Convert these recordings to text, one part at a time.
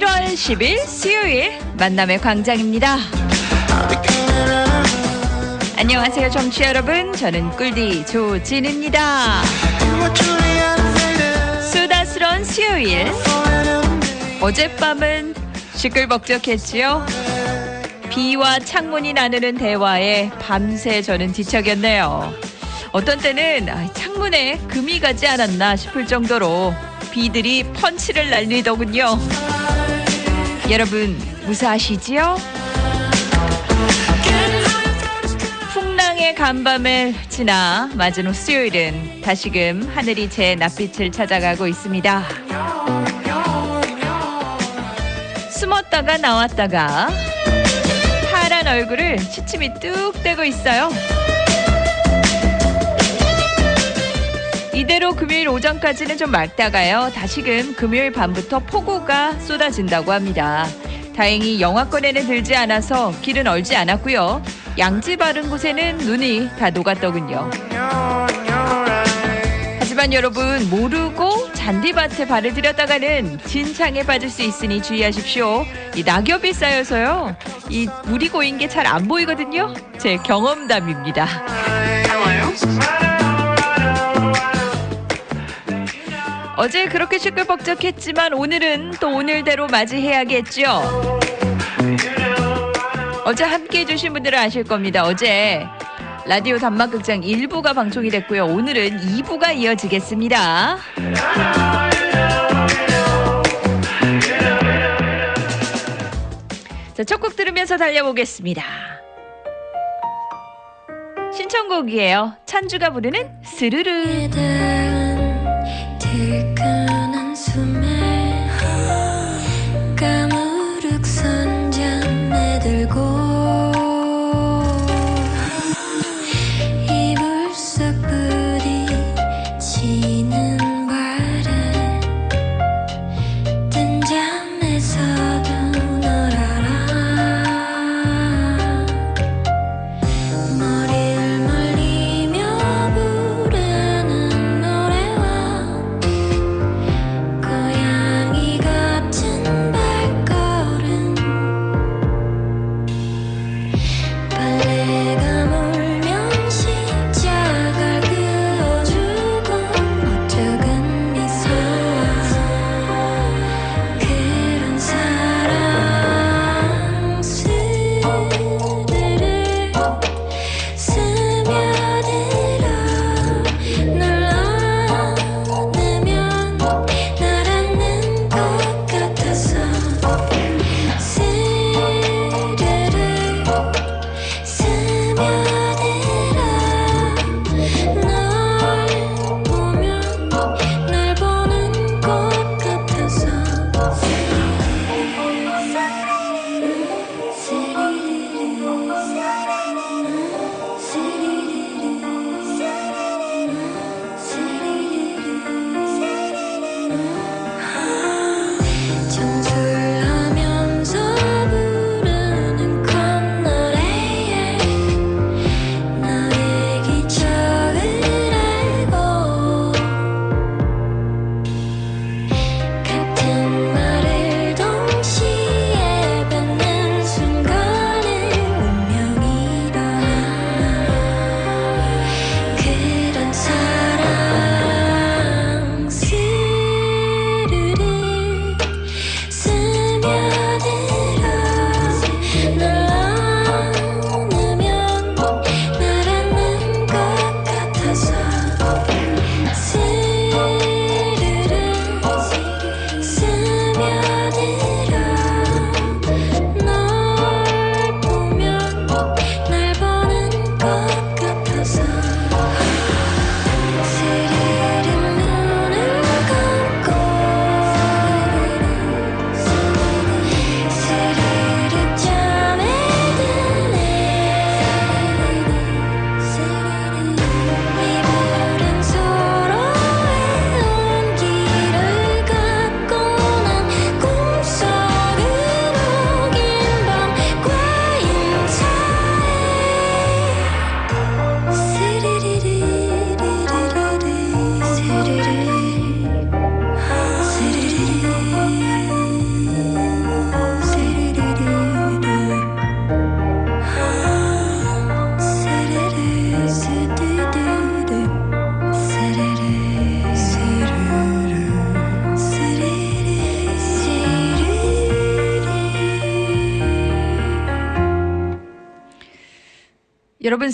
일월 10일 수요일 만남의 광장입니다. 안녕하세요, 정치 여러분. 저는 꿀디 조진입니다. 수다스런 수요일. 어젯밤은 시끌벅적했지요. 비와 창문이 나누는 대화에 밤새 저는 뒤척였네요. 어떤 때는 아, 창문에 금이 가지 않았나 싶을 정도로 비들이 펀치를 날리더군요. 여러분 무사하시지요? 풍랑의 간밤을 지나 맞은 후 수요일은 다시금 하늘이 제 낯빛을 찾아가고 있습니다. 숨었다가 나왔다가 파란 얼굴을 시침이 뚝 떼고 있어요. 이대로 금요일 오전까지는 좀 맑다가요. 다시금 금요일 밤부터 폭우가 쏟아진다고 합니다. 다행히 영하권에는 들지 않아서 길은 얼지 않았고요. 양지 바른 곳에는 눈이 다 녹았더군요. 하지만 여러분 모르고 잔디밭에 발을 들였다가는 진창에 빠질 수 있으니 주의하십시오. 이 낙엽이 쌓여서요. 이 물이 고인 게 잘 안 보이거든요. 제 경험담입니다. 어제 그렇게 시끌벅적했지만 오늘은 또 오늘대로 맞이해야겠죠. 어제 함께 해 주신 분들은 아실 겁니다. 어제 라디오 단막극장 1부가 방송이 됐고요. 오늘은 2부가 이어지겠습니다. 자, 첫 곡 들으면서 달려보겠습니다. 신청곡이에요. 찬주가 부르는 스르르.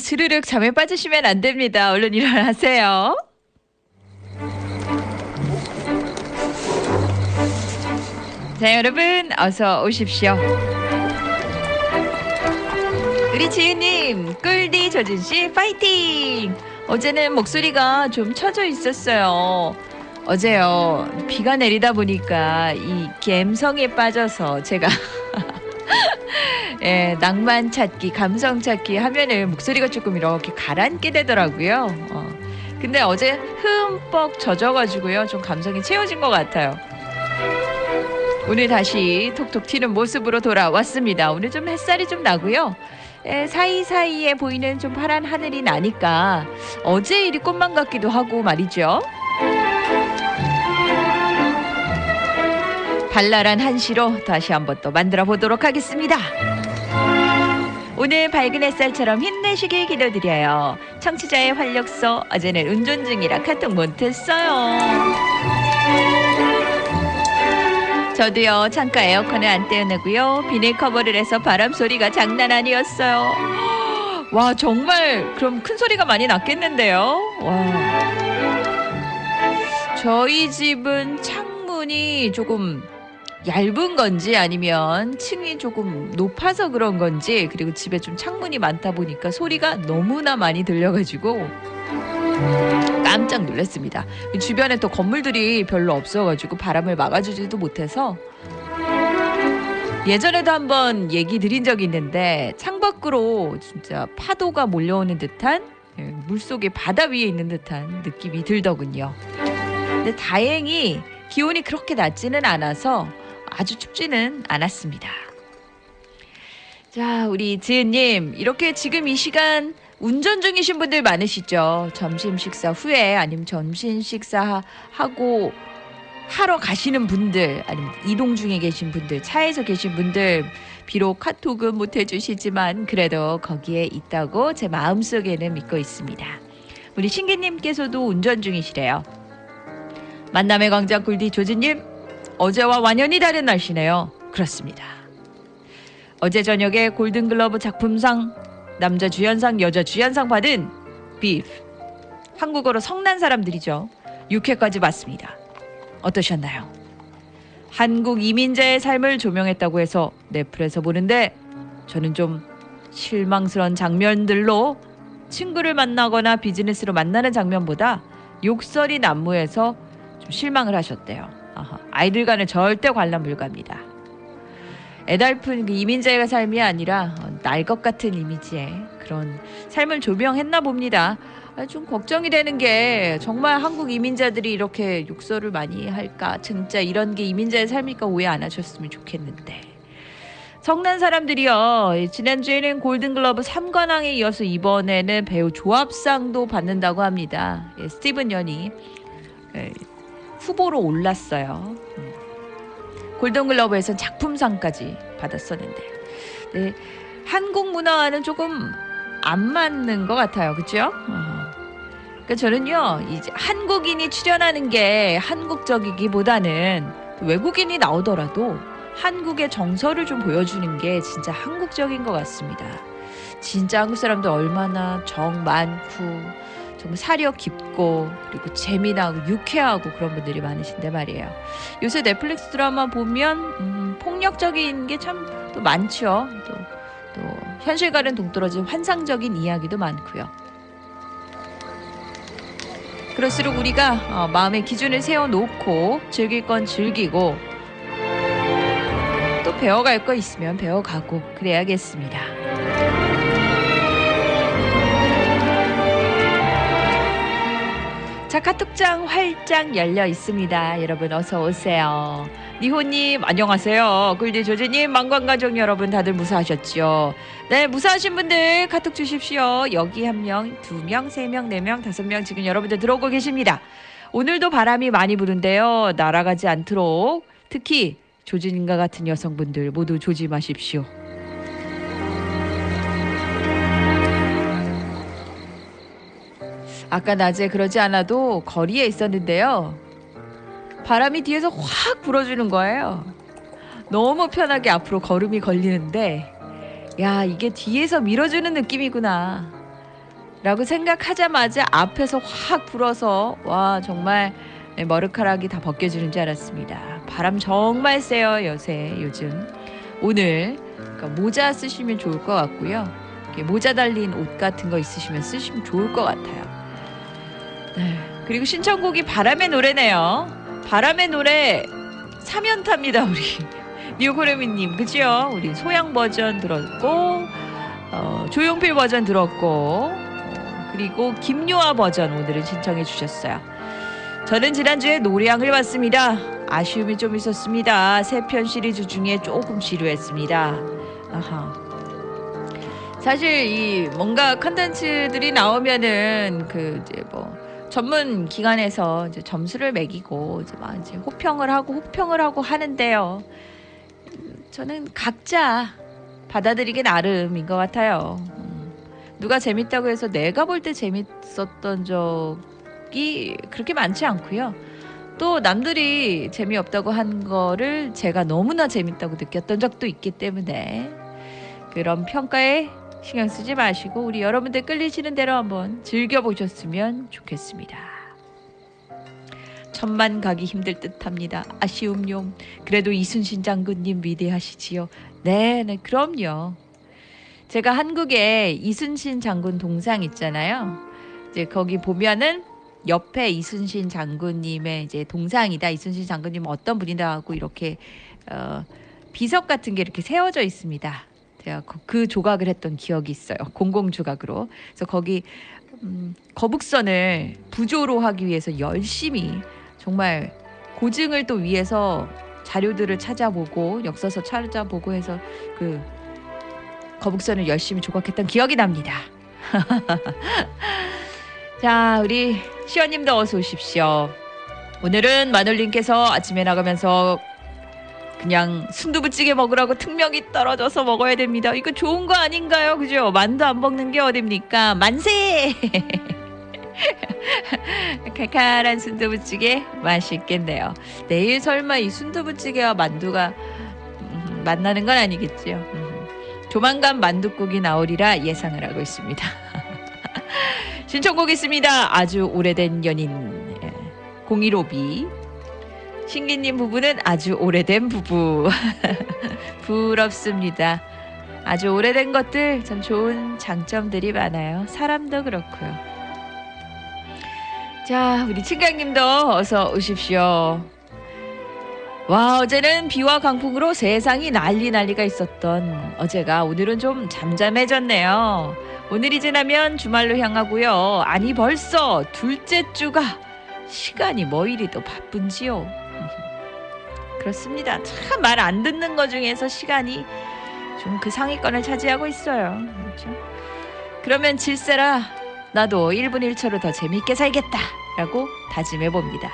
스르륵 잠에 빠지시면 안 됩니다. 얼른 일어나세요. 자, 여러분 어서 오십시오. 우리 지은님, 꿀디 조진 씨 파이팅! 어제는 목소리가 좀 처져 있었어요. 어제요 비가 내리다 보니까 이 감성에 빠져서 제가 예, 낭만 찾기, 감성 찾기 하면은 목소리가 조금 이렇게 가라앉게 되더라고요. 어. 근데 어제 흠뻑 젖어가지고요. 좀 감성이 채워진 것 같아요. 오늘 다시 톡톡 튀는 모습으로 돌아왔습니다. 오늘 좀 햇살이 좀 나고요. 에, 사이사이에 보이는 좀 파란 하늘이 나니까 어제 일이 꽃만 같기도 하고 말이죠. 발랄한 한시로 다시 한번 또 만들어 보도록 하겠습니다. 오늘 밝은 햇살처럼 힘내시길 기도드려요. 청취자의 활력소 어제는 운전 중이라 카톡 못했어요. 저도요 창가 에어컨을 안 떼어내고요 비닐 커버를 해서 바람 소리가 장난 아니었어요. 와 정말 그럼 큰 소리가 많이 났겠는데요. 와 저희 집은 창문이 조금 얇은 건지 아니면 층이 조금 높아서 그런 건지 그리고 집에 좀 창문이 많다 보니까 소리가 너무나 많이 들려가지고 깜짝 놀랐습니다. 주변에 또 건물들이 별로 없어가지고 바람을 막아주지도 못해서 예전에도 한번 얘기 드린 적이 있는데 창밖으로 진짜 파도가 몰려오는 듯한 예, 물속에 바다 위에 있는 듯한 느낌이 들더군요. 근데 다행히 기온이 그렇게 낮지는 않아서 아주 춥지는 않았습니다. 자, 우리 지은님, 이렇게 지금 이 시간 운전 중이신 분들 많으시죠? 점심 식사 후에 아니면 점심 식사 하고 하러 가시는 분들 아니면 이동 중에 계신 분들 차에서 계신 분들 비록 카톡은 못 해주시지만 그래도 거기에 있다고 제 마음속에는 믿고 있습니다. 우리 신기님께서도 운전 중이시래요. 만남의 광장 굴디 조진님 어제와 완연히 다른 날씨네요. 그렇습니다. 어제 저녁에 골든글러브 작품상 남자 주연상 여자 주연상 받은 비프 한국어로 성난 사람들이죠. 6회까지 봤습니다. 어떠셨나요? 한국 이민자의 삶을 조명했다고 해서 넷플에서 보는데 저는 좀 실망스러운 장면들로 친구를 만나거나 비즈니스로 만나는 장면보다 욕설이 난무해서 좀 실망을 하셨대요. 아하, 아이들 과는 절대 관람 불가입니다. 애달픈 그 이민자의 삶이 아니라 날 것 같은 이미지의 그런 삶을 조명했나 봅니다. 아, 좀 걱정이 되는 게 정말 한국 이민자들이 이렇게 욕설을 많이 할까? 진짜 이런 게 이민자의 삶일까 오해 안 하셨으면 좋겠는데. 성난 사람들이요. 지난주에는 골든글러브 3관왕에 이어서 이번에는 배우 조합상도 받는다고 합니다. 예, 스티븐 연이 예, 후보로 올랐어요. 음. 골든글러브에선 작품상까지 받았었는데 네, 한국 문화와는 조금 안 맞는 것 같아요, 그렇죠? 그러니까 저는요, 이제 한국인이 출연하는 게 한국적이기보다는 외국인이 나오더라도 한국의 정서를 좀 보여주는 게 진짜 한국적인 것 같습니다. 진짜 한국 사람들 얼마나 정 많고 정말 사려 깊고 그리고 재미나고 유쾌하고 그런 분들이 많으신데 말이에요. 요새 넷플릭스 드라마 보면 음, 폭력적인 게 참 또 많죠. 또, 또 현실과는 동떨어진 환상적인 이야기도 많고요. 그럴수록 우리가 어, 마음의 기준을 세워놓고 즐길 건 즐기고 또 배워갈 거 있으면 배워가고 그래야겠습니다. 자, 카톡장 활짝 열려 있습니다. 여러분 어서 오세요. 니호님 안녕하세요. 굴디 조지님 망관가족 여러분 다들 무사하셨죠? 네 무사하신 분들 카톡 주십시오. 여기 한 명, 두 명, 세 명, 네 명, 다섯 명 지금 여러분들 들어오고 계십니다. 오늘도 바람이 많이 부는데요. 날아가지 않도록 특히 조진님과 같은 여성분들 모두 조심하십시오. 아까 낮에 그러지 않아도 거리에 있었는데요. 바람이 뒤에서 확 불어주는 거예요. 너무 편하게 앞으로 걸음이 걸리는데, 야, 이게 뒤에서 밀어주는 느낌이구나. 라고 생각하자마자 앞에서 확 불어서 와 정말 네, 머리카락이 다 벗겨지는 줄 알았습니다. 바람 정말 세요 요새 요즘 오늘 그러니까 모자 쓰시면 좋을 것 같고요. 모자 달린 옷 같은 거 있으시면 쓰시면 좋을 것 같아요. 네. 그리고 신청곡이 바람의 노래네요. 바람의 노래 3연타입니다 우리 뉴고레미님 그죠? 우리 소양 버전 들었고 어, 조용필 버전 들었고 어, 그리고 김요아 버전 오늘은 신청해 주셨어요. 저는 지난주에 노래양을 봤습니다. 아쉬움이 좀 있었습니다. 세 편 시리즈 중에 조금 지루했습니다. 아하. 사실 이 뭔가 컨텐츠들이 나오면은 그 이제 뭐 전문 기관에서 이제 점수를 매기고 이제 막 이제 호평을 하고 호평을 하고 하는데요. 음, 저는 각자 받아들이기 나름인 것 같아요. 음, 누가 재밌다고 해서 내가 볼 때 재밌었던 적이 그렇게 많지 않고요. 또 남들이 재미없다고 한 거를 제가 너무나 재밌다고 느꼈던 적도 있기 때문에 그런 평가에 신경 쓰지 마시고 우리 여러분들 끌리시는 대로 한번 즐겨보셨으면 좋겠습니다. 천만 가기 힘들 듯합니다. 아쉬움요. 그래도 이순신 장군님 위대하시지요. 네, 네, 그럼요. 제가 한국에 이순신 장군 동상 있잖아요. 이제 거기 보면은 옆에 이순신 장군님의 이제 동상이다. 이순신 장군님 어떤 분이다 하고 이렇게 어, 비석 같은 게 이렇게 세워져 있습니다. 제가 그- 그 조각을 했던 기억이 있어요. 공공 조각으로. 그래서 거기 음, 거북선을 부조로 하기 위해서 열심히 정말 고증을 또 위해서 자료들을 찾아보고 역사서 찾아보고 해서 그 거북선을 열심히 조각했던 기억이 납니다. 자, 우리 시원님도 어서 오십시오. 오늘은 마늘님께서 아침에 나가면서 그냥 순두부찌개 먹으라고 특명이 떨어져서 먹어야 됩니다. 이거 좋은 거 아닌가요? 그죠? 만두 안 먹는 게 어딥니까? 만세! 칼칼한 순두부찌개 맛있겠네요. 내일 설마 이 순두부찌개와 만두가 음, 만나는 건 아니겠지요. 음, 조만간 만두국이 나오리라 예상을 하고 있습니다. 신청곡 있습니다. 아주 오래된 연인 예, 015B 신기님 부부는 아주 오래된 부부 부럽습니다. 아주 오래된 것들 참 좋은 장점들이 많아요. 사람도 그렇고요. 자, 우리 친강님도 어서 오십시오. 와, 어제는 비와 강풍으로 세상이 난리 난리가 있었던 어제가 오늘은 좀 잠잠해졌네요. 오늘이 지나면 주말로 향하고요. 아니 벌써 둘째 주가 시간이 뭐 이리 도 바쁜지요. 그렇습니다. 참 말 안 듣는 것 중에서 시간이 좀 그 상위권을 차지하고 있어요. 그렇죠? 그러면 질세라 나도 1분 1초로 더 재밌게 살겠다라고 다짐해 봅니다.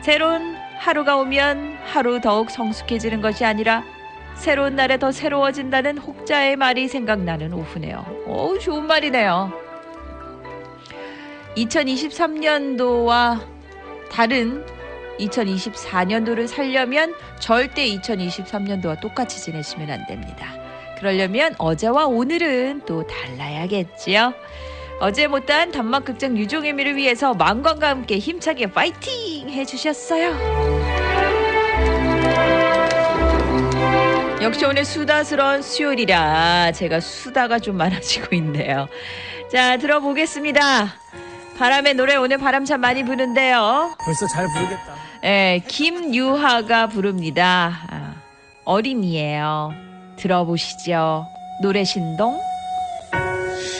새로운 하루가 오면 하루 더욱 성숙해지는 것이 아니라 새로운 날에 더 새로워진다는 혹자의 말이 생각나는 오후네요. 오, 좋은 말이네요. 2023년도와 다른 2024년도를 살려면 절대 2023년도와 똑같이 지내시면 안 됩니다. 그러려면 어제와 오늘은 또 달라야겠지요. 어제 못한 단막극장 유종의미를 위해서 망관과 함께 힘차게 파이팅 해주셨어요. 역시 오늘 수다스러운 수요일이라 제가 수다가 좀 많아지고 있네요. 자, 들어보겠습니다. 바람의 노래 오늘 바람 참 많이 부는데요. 벌써 잘 부르겠다. 예, 김유하가 부릅니다. 아, 어린이에요. 들어보시죠. 노래 신동.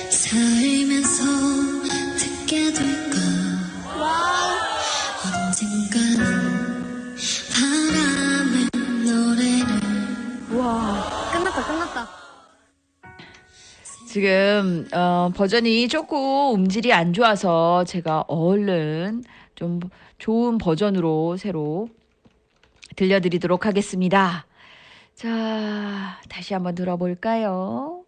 살면서 듣게 될까 언젠가는 바람의 노래를 와, 끝났다, 끝났다. 지금 어, 버전이 조금 음질이 안 좋아서 제가 얼른 좀 좋은 버전으로 새로 들려드리도록 하겠습니다. 자, 다시 한번 들어볼까요?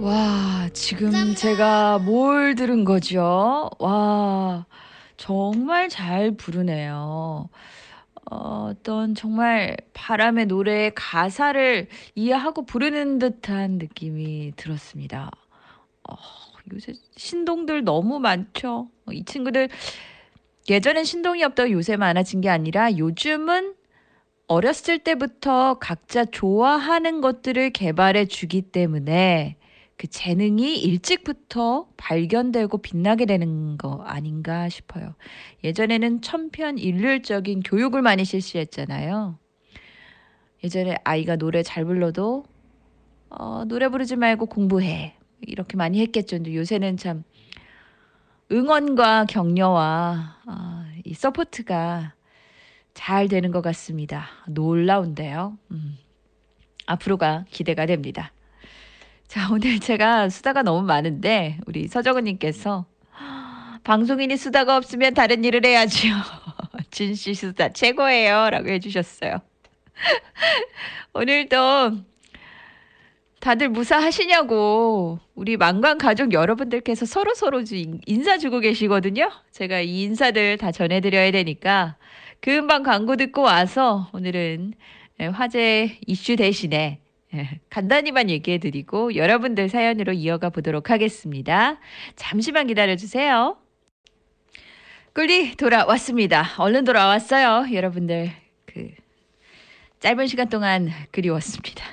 와, 지금 제가 뭘 들은 거죠? 와, 정말 잘 부르네요. 어, 어떤 정말 바람의 노래의 가사를 이해하고 부르는 듯한 느낌이 들었습니다. 어, 요새 신동들 너무 많죠. 어, 이 친구들 예전엔 신동이 없다고 요새 많아진 게 아니라 요즘은 어렸을 때부터 각자 좋아하는 것들을 개발해 주기 때문에 그 재능이 일찍부터 발견되고 빛나게 되는 거 아닌가 싶어요. 예전에는 천편일률적인 교육을 많이 실시했잖아요. 예전에 아이가 노래 잘 불러도 어, 노래 부르지 말고 공부해 이렇게 많이 했겠죠. 근데 요새는 참 응원과 격려와 어, 이 support가 잘 되는 것 같습니다. 놀라운데요. 음. 앞으로가 기대가 됩니다. 자, 오늘 제가 수다가 너무 많은데 우리 서정은님께서 방송인이 수다가 없으면 다른 일을 해야지요. 진 씨 수다 최고예요 라고 해주셨어요. 오늘도 다들 무사하시냐고 우리 망광 가족 여러분들께서 서로 서로 지- 인사 주고 계시거든요. 제가 이 인사들 다 전해드려야 되니까 금방 광고 듣고 와서 오늘은 예, 화제 이슈 대신에 예, 간단히만 얘기해 드리고 여러분들 사연으로 이어가 보도록 하겠습니다. 잠시만 기다려 주세요. 꿀리 돌아왔습니다. 얼른 돌아왔어요. 여러분들 그 짧은 시간 동안 그리웠습니다.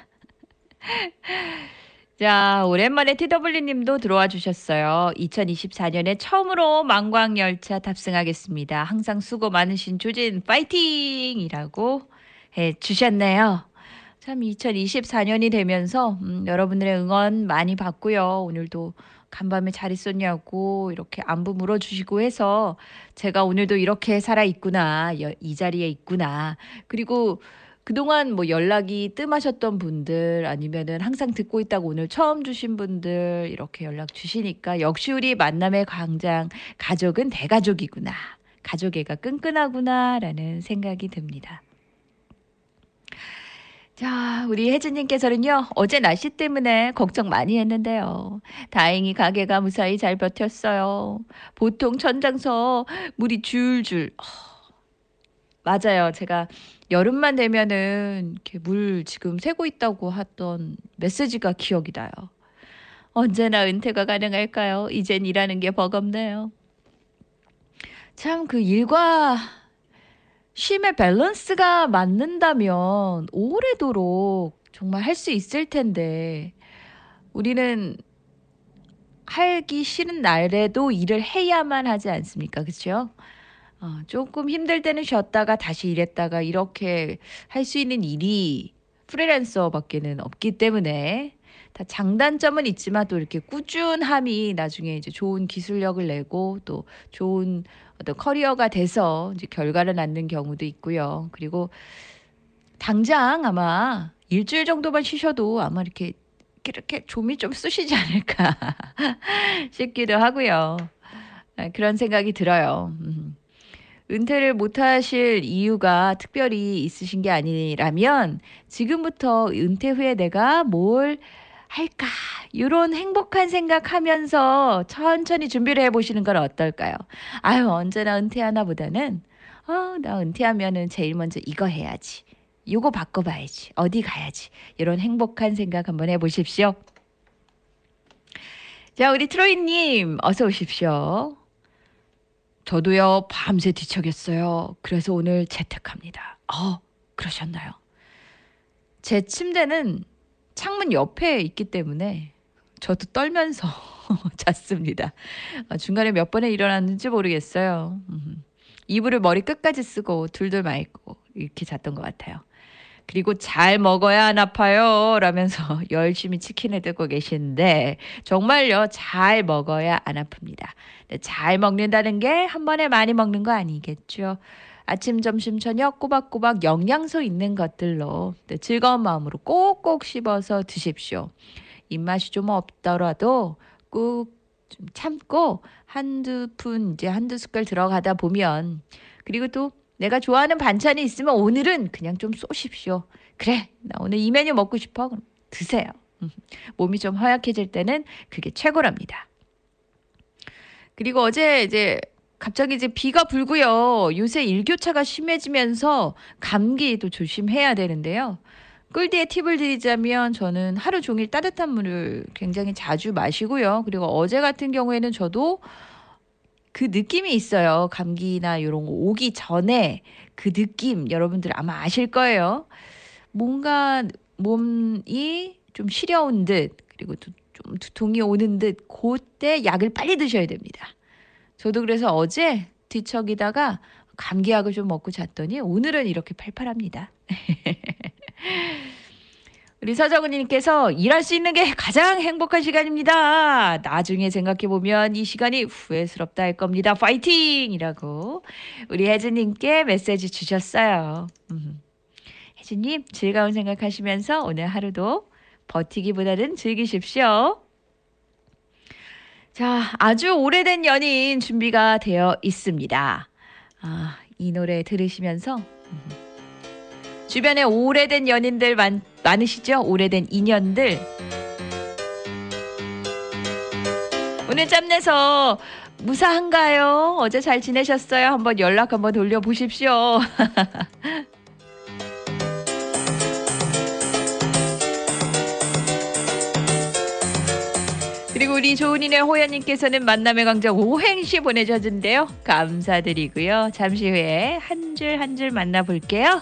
자, 오랜만에 TW님도 들어와 주셨어요. 2024년에 처음으로 망광열차 탑승하겠습니다. 항상 수고 많으신 조진 파이팅! 이라고 해 주셨네요. 참 2024년이 되면서 음, 여러분들의 응원 많이 받고요. 오늘도 간밤에 잘 있었냐고 이렇게 안부 물어주시고 해서 제가 오늘도 이렇게 살아 있구나 여- 이 자리에 있구나 그리고 그동안 뭐 연락이 뜸하셨던 분들 아니면은 항상 듣고 있다고 오늘 처음 주신 분들 이렇게 연락 주시니까 역시 우리 만남의 광장 가족은 대가족이구나 가족애가 끈끈하구나라는 생각이 듭니다. 자, 우리 혜진님께서는요, 어제 날씨 때문에 걱정 많이 했는데요. 다행히 가게가 무사히 잘 버텼어요. 보통 천장서 물이 줄줄. 어, 맞아요. 제가 여름만 되면은 이렇게 물 지금 새고 있다고 했던 메시지가 기억이 나요. 언제나 은퇴가 가능할까요? 이젠 일하는 게 버겁네요. 참 그 일과 쉼의 밸런스가 맞는다면 오래도록 정말 할 수 있을 텐데 우리는 하기 싫은 날에도 일을 해야만 하지 않습니까? 그렇죠? 어, 조금 힘들 때는 쉬었다가 다시 일했다가 이렇게 할 수 있는 일이 프리랜서밖에는 없기 때문에 다 장단점은 있지만 또 이렇게 꾸준함이 나중에 이제 좋은 기술력을 내고 또 좋은 어떤 커리어가 돼서 이제 결과를 낳는 경우도 있고요. 그리고 당장 아마 일주일 정도만 쉬셔도 아마 이렇게 이렇게, 좀이 좀 쑤시지 않을까 싶기도 하고요. 아, 그런 생각이 들어요. 음. 은퇴를 못 하실 이유가 특별히 있으신 게 아니라면 지금부터 은퇴 후에 내가 뭘 할까? 이런 행복한 생각하면서 천천히 준비를 해보시는 건 어떨까요? 아유, 언제나 은퇴하나 보다는, 어, 나 은퇴하면은 제일 먼저 이거 해야지. 요거 바꿔봐야지. 어디 가야지. 이런 행복한 생각 한번 해보십시오. 자, 우리 트로이님, 어서 오십시오. 저도요, 밤새 뒤척였어요. 그래서 오늘 재택합니다. 어, 그러셨나요? 제 침대는 창문 옆에 있기 때문에 저도 떨면서 잤습니다. 아, 중간에 몇 번에 일어났는지 모르겠어요. 음. 이불을 머리 끝까지 쓰고 둘둘 말고 이렇게 잤던 것 같아요. 그리고 잘 먹어야 안 아파요. 라면서 열심히 치킨을 뜯고 계시는데 정말요 잘 먹어야 안 아픕니다. 근데 잘 먹는다는 게 한 번에 많이 먹는 거 아니겠죠. 아침, 점심, 저녁 꼬박꼬박 영양소 있는 것들로 네, 즐거운 마음으로 꼭꼭 씹어서 드십시오. 입맛이 좀 없더라도 꾹 좀 참고 한두 푼 이제 한두 숟갈 들어가다 보면 그리고 또 내가 좋아하는 반찬이 있으면 오늘은 그냥 좀 쏘십시오. 그래, 나 오늘 이 메뉴 먹고 싶어. 그럼 드세요. 음, 몸이 좀 허약해질 때는 그게 최고랍니다. 그리고 어제 이제 갑자기 이제 비가 불고요. 요새 일교차가 심해지면서 감기도 조심해야 되는데요. 꿀디에 팁을 드리자면 저는 하루 종일 따뜻한 물을 굉장히 자주 마시고요. 그리고 어제 같은 경우에는 저도 그 느낌이 있어요. 감기나 이런 거 오기 전에 그 느낌 여러분들 아마 아실 거예요. 뭔가 몸이 좀 시려운 듯 그리고 또좀 두통이 오는 듯 그때 약을 빨리 드셔야 됩니다. 저도 그래서 어제 뒤척이다가 감기약을 좀 먹고 잤더니 오늘은 이렇게 팔팔합니다. 우리 서정은님께서 일할 수 있는 게 가장 행복한 시간입니다. 나중에 생각해보면 이 시간이 후회스럽다 할 겁니다. 파이팅! 이라고 우리 혜진님께 메시지 주셨어요. 음. 혜진님 즐거운 생각하시면서 오늘 하루도 버티기보다는 즐기십시오. 자, 아주 오래된 연인 준비가 되어 있습니다. 아, 이 노래 들으시면서 음, 주변에 오래된 연인들 많, 많으시죠? 오래된 인연들. 오늘 짬내서 무사한가요? 어제 잘 지내셨어요? 한번 연락 한번 돌려보십시오. 그리고 우리 조은이네 호연님께서는 만남의 광장 오행시 보내주셨는데요. 감사드리고요. 잠시 후에 한 줄 한 줄 만나볼게요.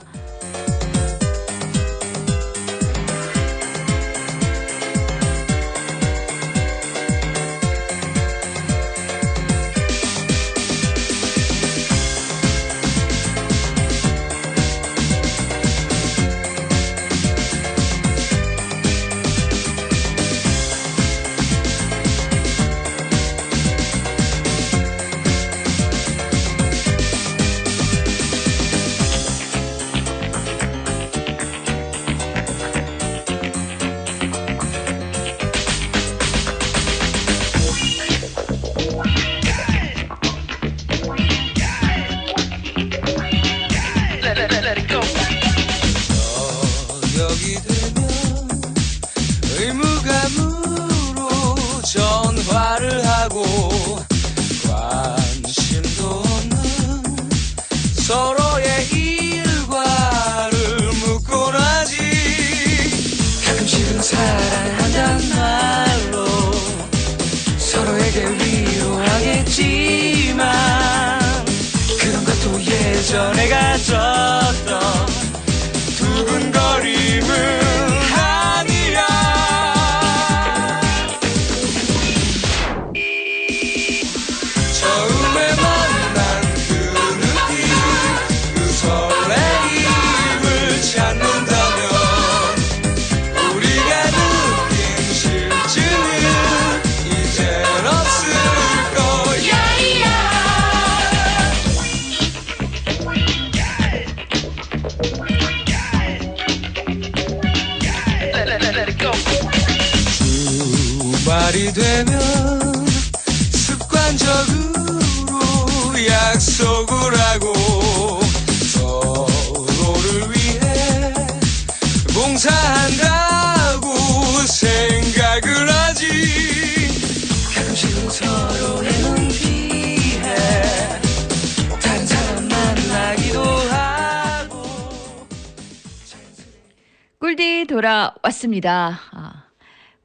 되면 습관적으로 약속을 하고 서로를 위해 봉사한다고 생각을 하지 가끔씩은 서로의 눈 피해 다른 사람 만나기도 하고 꿀디 돌아왔습니다.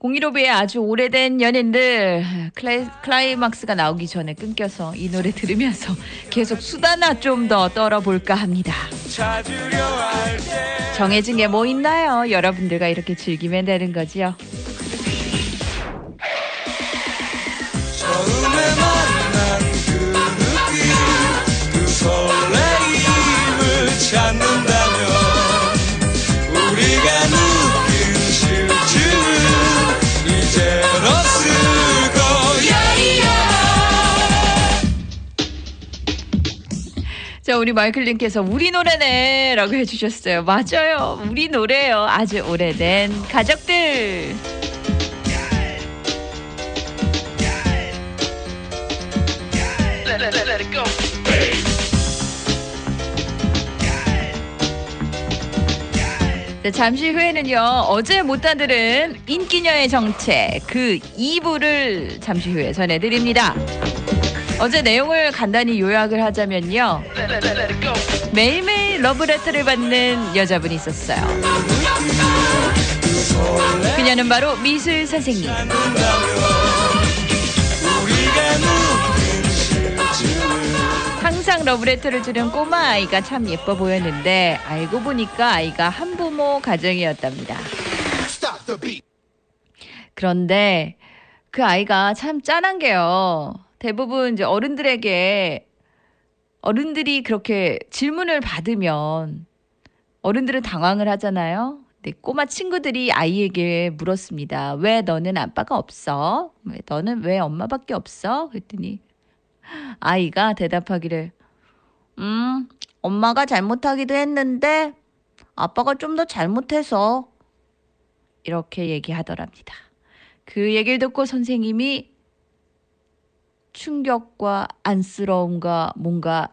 아, 015B의 아주 오래된 연인들 클라이, 클라이막스가 나오기 전에 끊겨서 이 노래 들으면서 계속 수다나 좀 더 떨어볼까 합니다. 정해진 게 뭐 있나요? 여러분들과 이렇게 즐기면 되는 거지요. 찾는다면 우리가 느 없을 거야 자, 우리 마이클님께서 우리 노래네 라고 해주셨어요. 맞아요. 우리 노래예요. 아주 오래된 가족들. 네, 잠시 후에는요 어제 못다 들은 인기녀의 정체 그 2부를 잠시 후에 전해드립니다. 어제 내용을 간단히 요약을 하자면요 매일매일 러브레터를 받는 여자분이 있었어요. 그녀는 바로 미술 선생님. 항상 러브레터를 주는 꼬마 아이가 참 예뻐 보였는데 알고 보니까 아이가 한부모 가정이었답니다. 그런데 그 아이가 참 짠한 게요. 대부분 이제 어른들에게 어른들이 그렇게 질문을 받으면 어른들은 당황을 하잖아요. 근데 꼬마 친구들이 아이에게 물었습니다. 왜 너는 아빠가 없어? 왜 너는 왜 엄마밖에 없어? 그랬더니 아이가 대답하기를 음, 엄마가 잘못하기도 했는데 아빠가 좀 더 잘못해서 이렇게 얘기하더랍니다. 그 얘기를 듣고 선생님이 충격과 안쓰러움과 뭔가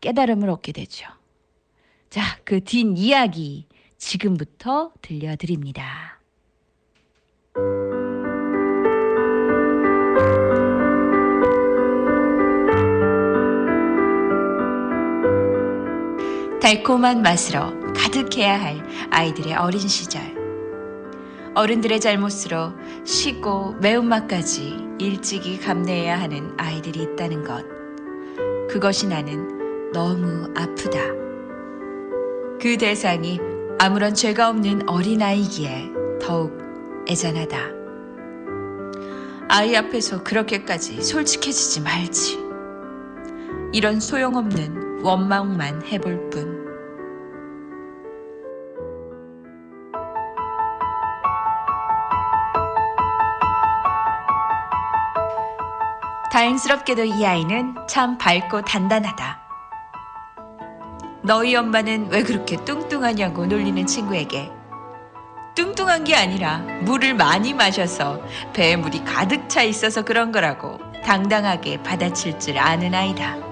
깨달음을 얻게 되죠. 자, 그 뒷 이야기 지금부터 들려드립니다. 달콤한 맛으로 가득해야 할 아이들의 어린 시절. 어른들의 잘못으로 시고 매운맛까지 일찍이 감내해야 하는 아이들이 있다는 것. 그것이 나는 너무 아프다. 그 대상이 아무런 죄가 없는 어린아이기에 더욱 애잔하다. 아이 앞에서 그렇게까지 솔직해지지 말지. 이런 소용없는 원망만 해볼 뿐. 다행스럽게도 이 아이는 참 밝고 단단하다. 너희 엄마는 왜 그렇게 뚱뚱하냐고 놀리는 친구에게 뚱뚱한 게 아니라 물을 많이 마셔서 배에 물이 가득 차 있어서 그런 거라고 당당하게 받아칠 줄 아는 아이다.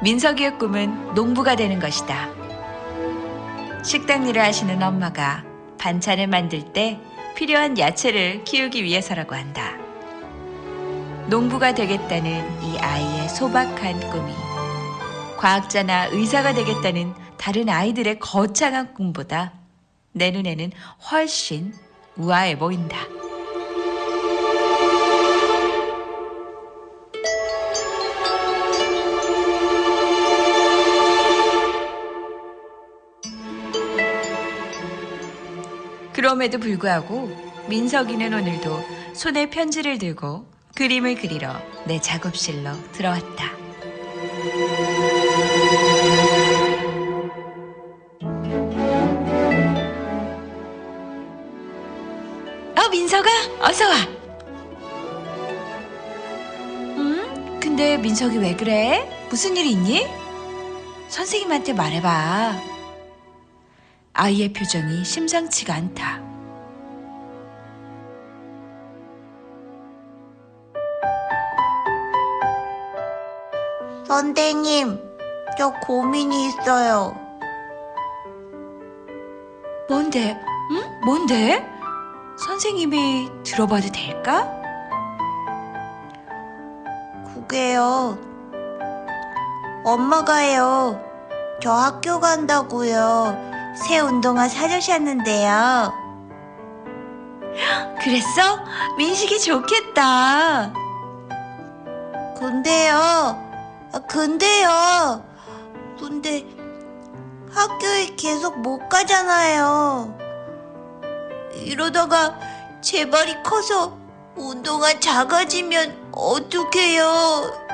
민석이의 꿈은 농부가 되는 것이다. 식당 일을 하시는 엄마가 반찬을 만들 때 필요한 야채를 키우기 위해서라고 한다. 농부가 되겠다는 이 아이의 소박한 꿈이 과학자나 의사가 되겠다는 다른 아이들의 거창한 꿈보다 내 눈에는 훨씬 우아해 보인다. 그럼에도 불구하고 민석이는 오늘도 손에 편지를 들고 그림을 그리러 내 작업실로 들어왔다. 어, 민석아, 어서 와. 음? 근데 민석이 왜 그래? 무슨 일 있니? 선생님한테 말해봐. 아이의 표정이 심상치가 않다. 선생님, 저 고민이 있어요. 뭔데? 응? 뭔데? 선생님이 들어봐도 될까? 그게요. 엄마가요. 저 학교 간다고요. 새 운동화 사주셨는데요. 그랬어? 민식이 좋겠다. 근데요. 아, 근데요. 근데 학교에 계속 못 가잖아요. 이러다가 제 발이 커서 운동화 작아지면 어떡해요.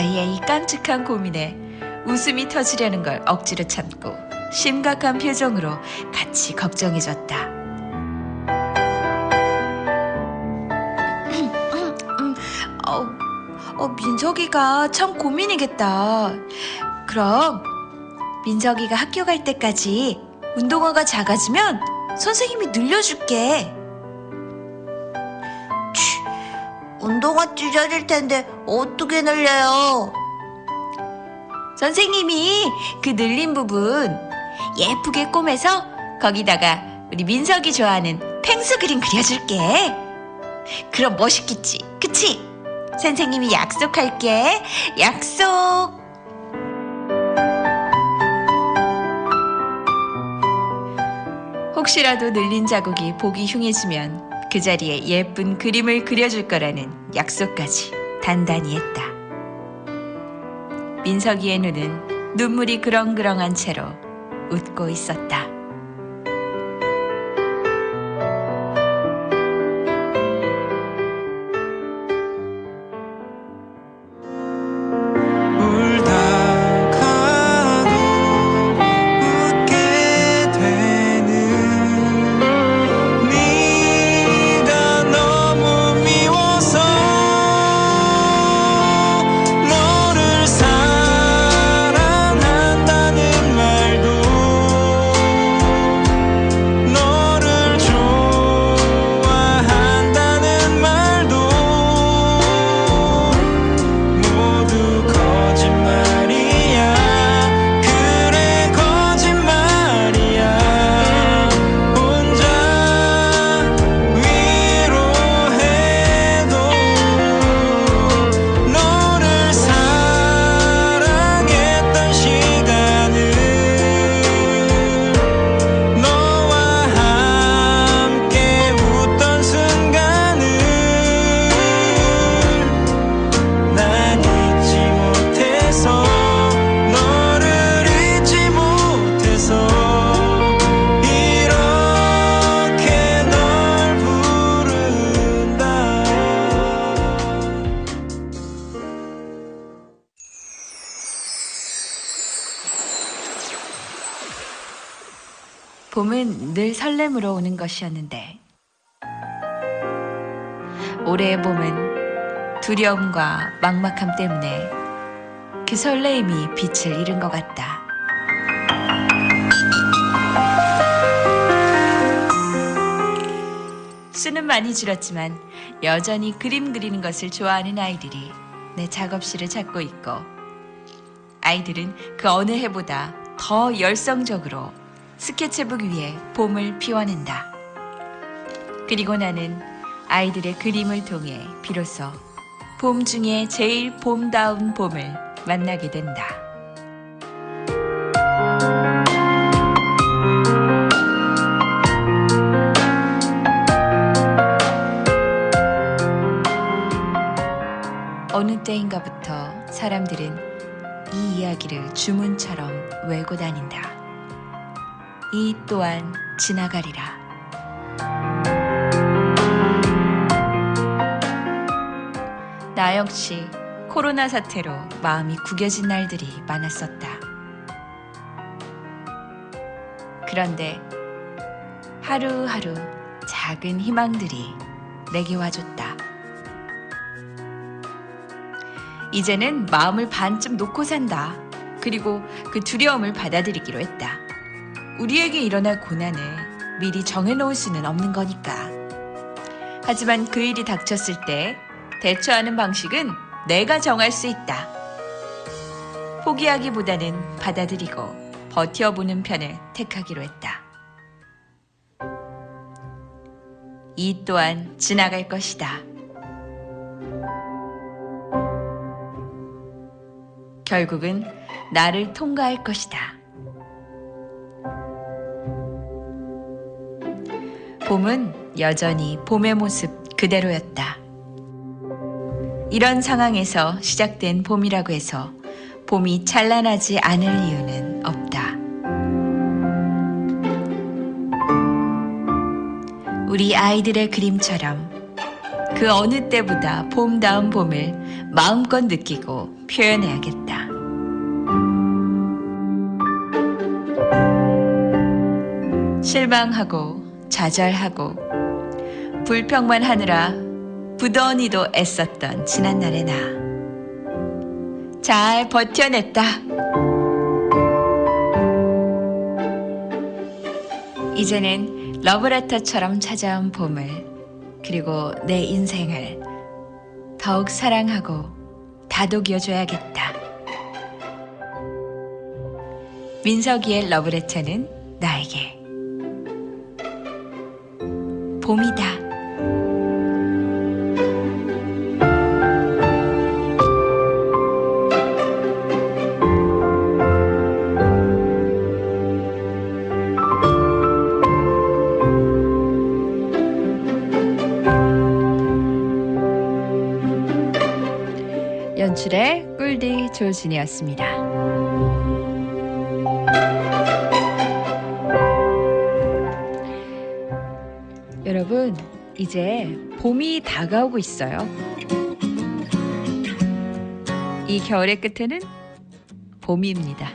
아이의 이 깜찍한 고민에 웃음이 터지려는 걸 억지로 참고 심각한 표정으로 같이 걱정해줬다. 어, 어, 민석이가 참 고민이겠다. 그럼 민석이가 학교 갈 때까지 운동화가 작아지면 선생님이 늘려줄게. 운동화 찢어질 텐데 어떻게 늘려요? 선생님이 그 늘린 부분 예쁘게 꼬매서 거기다가 우리 민석이 좋아하는 펭수 그림 그려줄게. 그럼 멋있겠지, 그치? 선생님이 약속할게. 약속. 혹시라도 늘린 자국이 보기 흉해지면 그 자리에 예쁜 그림을 그려줄 거라는 약속까지 단단히 했다. 민석이의 눈은 눈물이 그렁그렁한 채로 웃고 있었다. 것이었는데 올해의 봄은 두려움과 막막함 때문에 그 설레임이 빛을 잃은 것 같다. 수는 많이 줄었지만 여전히 그림 그리는 것을 좋아하는 아이들이 내 작업실을 찾고 있고 아이들은 그 어느 해보다 더 열성적으로 스케치북 위에 봄을 피워낸다. 그리고 나는 아이들의 그림을 통해 비로소 봄 중에 제일 봄다운 봄을 만나게 된다. 어느 때인가부터 사람들은 이 이야기를 주문처럼 외고 다닌다. 이 또한 지나가리라. 나 역시 코로나 사태로 마음이 구겨진 날들이 많았었다. 그런데 하루하루 작은 희망들이 내게 와줬다. 이제는 마음을 반쯤 놓고 산다. 그리고 그 두려움을 받아들이기로 했다. 우리에게 일어날 고난을 미리 정해놓을 수는 없는 거니까. 하지만 그 일이 닥쳤을 때 대처하는 방식은 내가 정할 수 있다. 포기하기보다는 받아들이고 버텨보는 편을 택하기로 했다. 이 또한 지나갈 것이다. 결국은 나를 통과할 것이다. 봄은 여전히 봄의 모습 그대로였다. 이런 상황에서 시작된 봄이라고 해서 봄이 찬란하지 않을 이유는 없다. 우리 아이들의 그림처럼 그 어느 때보다 봄다운 봄을 마음껏 느끼고 표현해야겠다. 실망하고 좌절하고 불평만 하느라 부더니도 애썼던 지난날의 나. 잘 버텨냈다. 이제는 러브레터처럼 찾아온 봄을 그리고 내 인생을 더욱 사랑하고 다독여줘야겠다. 민석이의 러브레터는 나에게 봄이다. 연출의 꿀디 조진이었습니다. 여러분, 이제 봄이 다가오고 있어요. 이 겨울의 끝에는 봄입니다.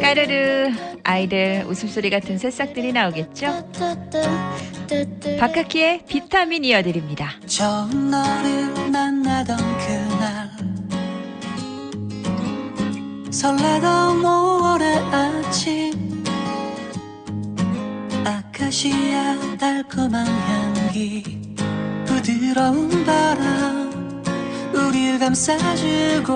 까르르 아이들 웃음소리 같은 새싹들이 나오겠죠? 박학기의 비타민 이어드립니다. 처음 너를 만나던 그날 설레던 5월의 아침 아카시아 달콤한 향기 부드러운 바람 우릴 감싸주고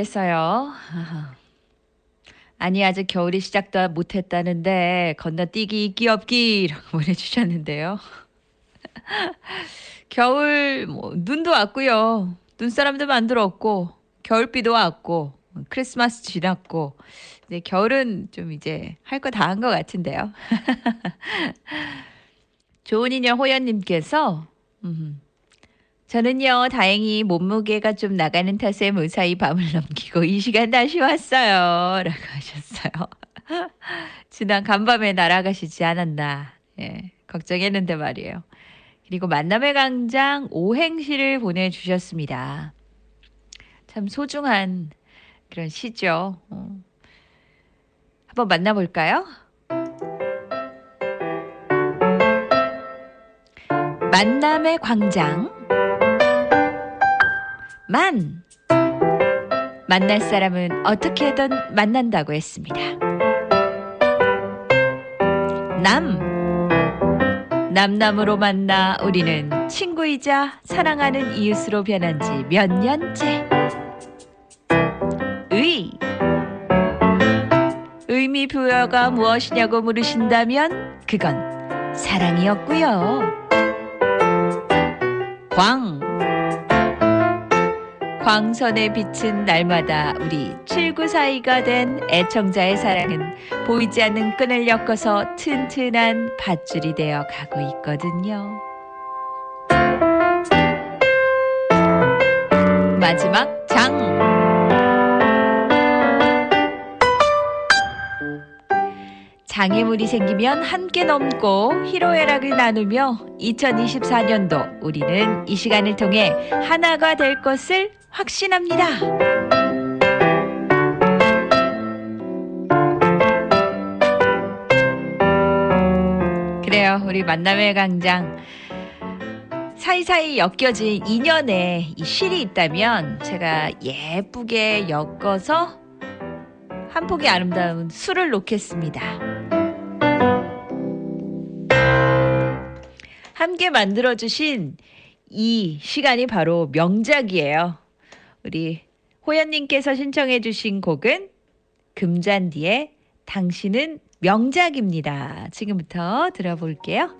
친구양님께서요. 아니 아직 겨울이 시작도 못했다는데 건너뛰기 있기 없기라고 보내주셨는데요. 겨울 뭐 눈도 왔고요. 눈사람도 만들었고 겨울비도 왔고 크리스마스 지났고 이제 겨울은 좀 이제 할 거 다 한 것 같은데요. 좋은 인연 호연님께서 음, 저는요 다행히 몸무게가 좀 나가는 탓에 무사히 밤을 넘기고 이 시간 다시 왔어요. 라고 하셨어요. 지난 간밤에 날아가시지 않았나 예, 걱정했는데 말이에요. 그리고 만남의 광장 오행시를 보내주셨습니다. 참 소중한 그런 시죠. 어. 한번 만나볼까요? 만남의 광장 만 만날 사람은 어떻게든 만난다고 했습니다. 남 남남으로 만나 우리는 친구이자 사랑하는 이웃으로 변한 지 몇 년째. 의 의미 부여가 무엇이냐고 물으신다면 그건 사랑이었고요. 광 광선에 비친 날마다 우리 7942가 된 애청자의 사랑은 보이지 않는 끈을 엮어서 튼튼한 밧줄이 되어 가고 있거든요. 마지막 장. 장애물이 생기면 함께 넘고 희로애락을 나누며 2024년도 우리는 이 시간을 통해 하나가 될 것을 확신합니다. 그래요. 우리 만남의 광장. 사이사이 엮여진 인연에 이 실이 있다면 제가 예쁘게 엮어서 한 폭의 아름다운 술을 놓겠습니다. 함께 만들어주신 이 시간이 바로 명작이에요. 우리 호연님께서 신청해 주신 곡은 금잔디의 당신은 명작입니다. 지금부터 들어볼게요.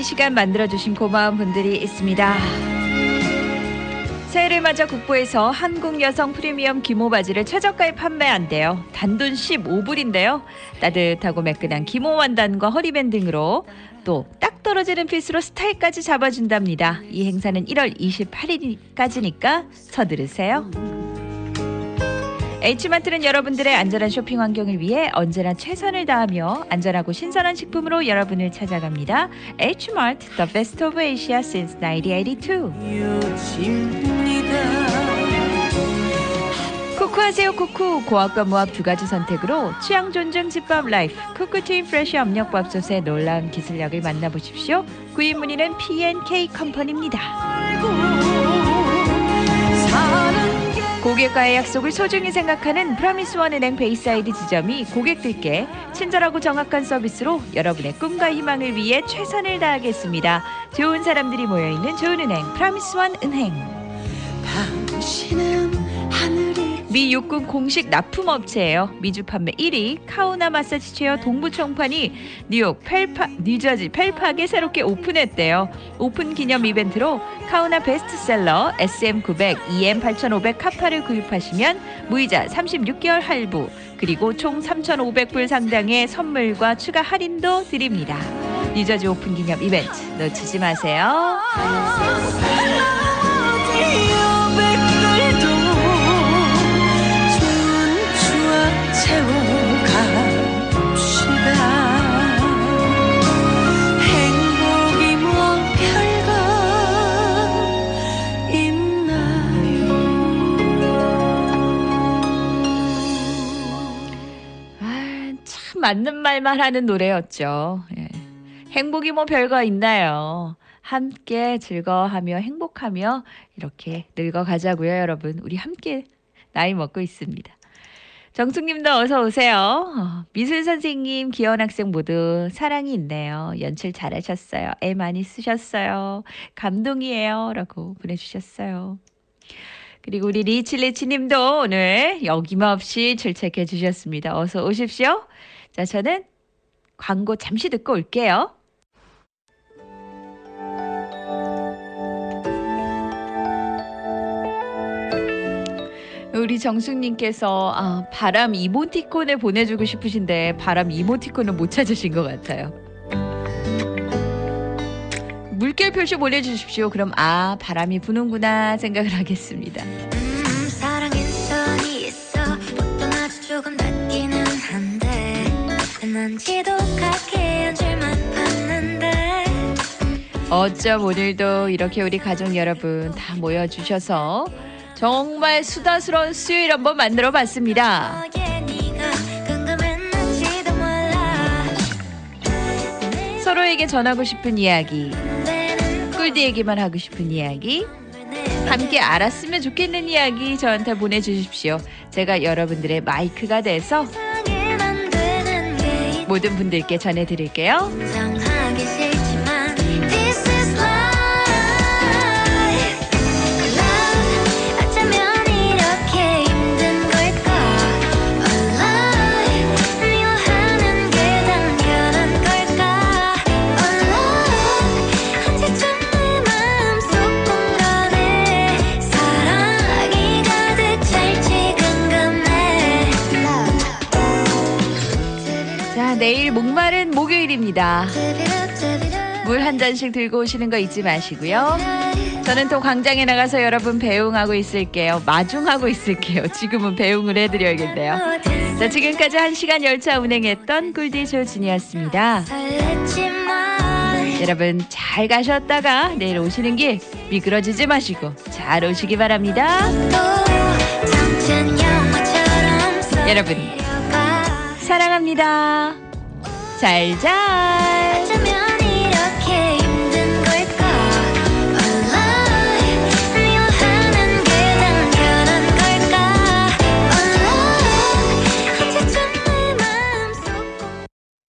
이 시간 만들어주신 고마운 분들이 있습니다. 새해를 맞아 국보에서 한국 여성 프리미엄 기모 바지를 최저가에 판매한대요. 단돈 15불인데요. 따뜻하고 매끈한 기모 원단과 허리밴 등으로 또 딱 떨어지는 핏으로 스타일까지 잡아준답니다. 이 행사는 1월 28일까지니까 서두르세요. H마트는 여러분들의 안전한 쇼핑 환경을 위해 언제나 최선을 다하며 안전하고 신선한 식품으로 여러분을 찾아갑니다. H마트, the best of Asia since 1982. 이어집니다 쿠쿠하세요 쿠쿠 고압과 무압 두 가지 선택으로 취향 존중 집밥 라이프 쿠쿠팀 프레쉬 압력밥솥의 놀라운 기술력을 만나보십시오. 구입 문의는 PNK 컴퍼니입니다. 고객과의 약속을 소중히 생각하는 프라미스원 은행 베이사이드 지점이 고객들께 친절하고 정확한 서비스로 여러분의 꿈과 희망을 위해 최선을 다하겠습니다. 좋은 사람들이 모여있는 좋은 은행 프라미스원 은행. 당신은 하늘이 미 육군 공식 납품업체예요. 미주 판매 1위 카후나 마사지 chair 동부 총판이 뉴욕 펠파 뉴저지 펠팍에 새롭게 오픈했대요. 오픈 기념 이벤트로 카후나 베스트셀러 SM900, EM8500 카파를 구입하시면 무이자 36개월 할부 그리고 총 3,500불 상당의 선물과 추가 할인도 드립니다. 뉴저지 오픈 기념 이벤트 놓치지 마세요. 맞는 말만 하는 노래였죠. 예. 행복이 뭐 별거 있나요? 함께 즐거워하며 행복하며 이렇게 늙어가자고요, 여러분. 우리 함께 나이 먹고 있습니다. 정숙님도 어서 오세요. 어, 미술 선생님, 기현 학생 모두 사랑이 있네요. 연출 잘하셨어요. 애 많이 쓰셨어요. 감동이에요.라고 보내주셨어요. 그리고 우리 리치리치님도 오늘 여김없이 출첵해 주셨습니다. 어서 오십시오. 자, 저는 광고 잠시 듣고 올게요. 우리 정숙님께서 아, 바람 이모티콘을 보내주고 싶으신데 바람 이모티콘을 못 찾으신 것 같아요. 물결 표시 보내주십시오. 그럼 아 바람이 부는구나 생각을 하겠습니다. 난 지독하게 한 줄만 봤는데 어쩜 오늘도 이렇게 우리 가족 여러분 다 모여주셔서 정말 수다스러운 수요일 한번 만들어 봤습니다. 너의 네가 궁금했는지도 몰라 서로에게 전하고 싶은 이야기, 내는 꿀디에게만 하고 싶은 이야기, 함께 알았으면 좋겠는 이야기 저한테 보내주십시오. 제가 여러분들의 마이크가 돼서 모든 분들께 전해드릴게요. 내일 목마른 목요일입니다. 물 한 잔씩 들고 오시는 거 잊지 마시고요. 저는 또 광장에 나가서 여러분 배웅하고 있을게요. 마중하고 있을게요. 지금은 배웅을 해드려야겠네요. 자, 지금까지 한 시간 열차 운행했던 꿀디쇼 진이었습니다. 설레지만 여러분 잘 가셨다가 내일 오시는 길 미끄러지지 마시고 잘 오시기 바랍니다. 여러분 가 사랑합니다. 잘 자.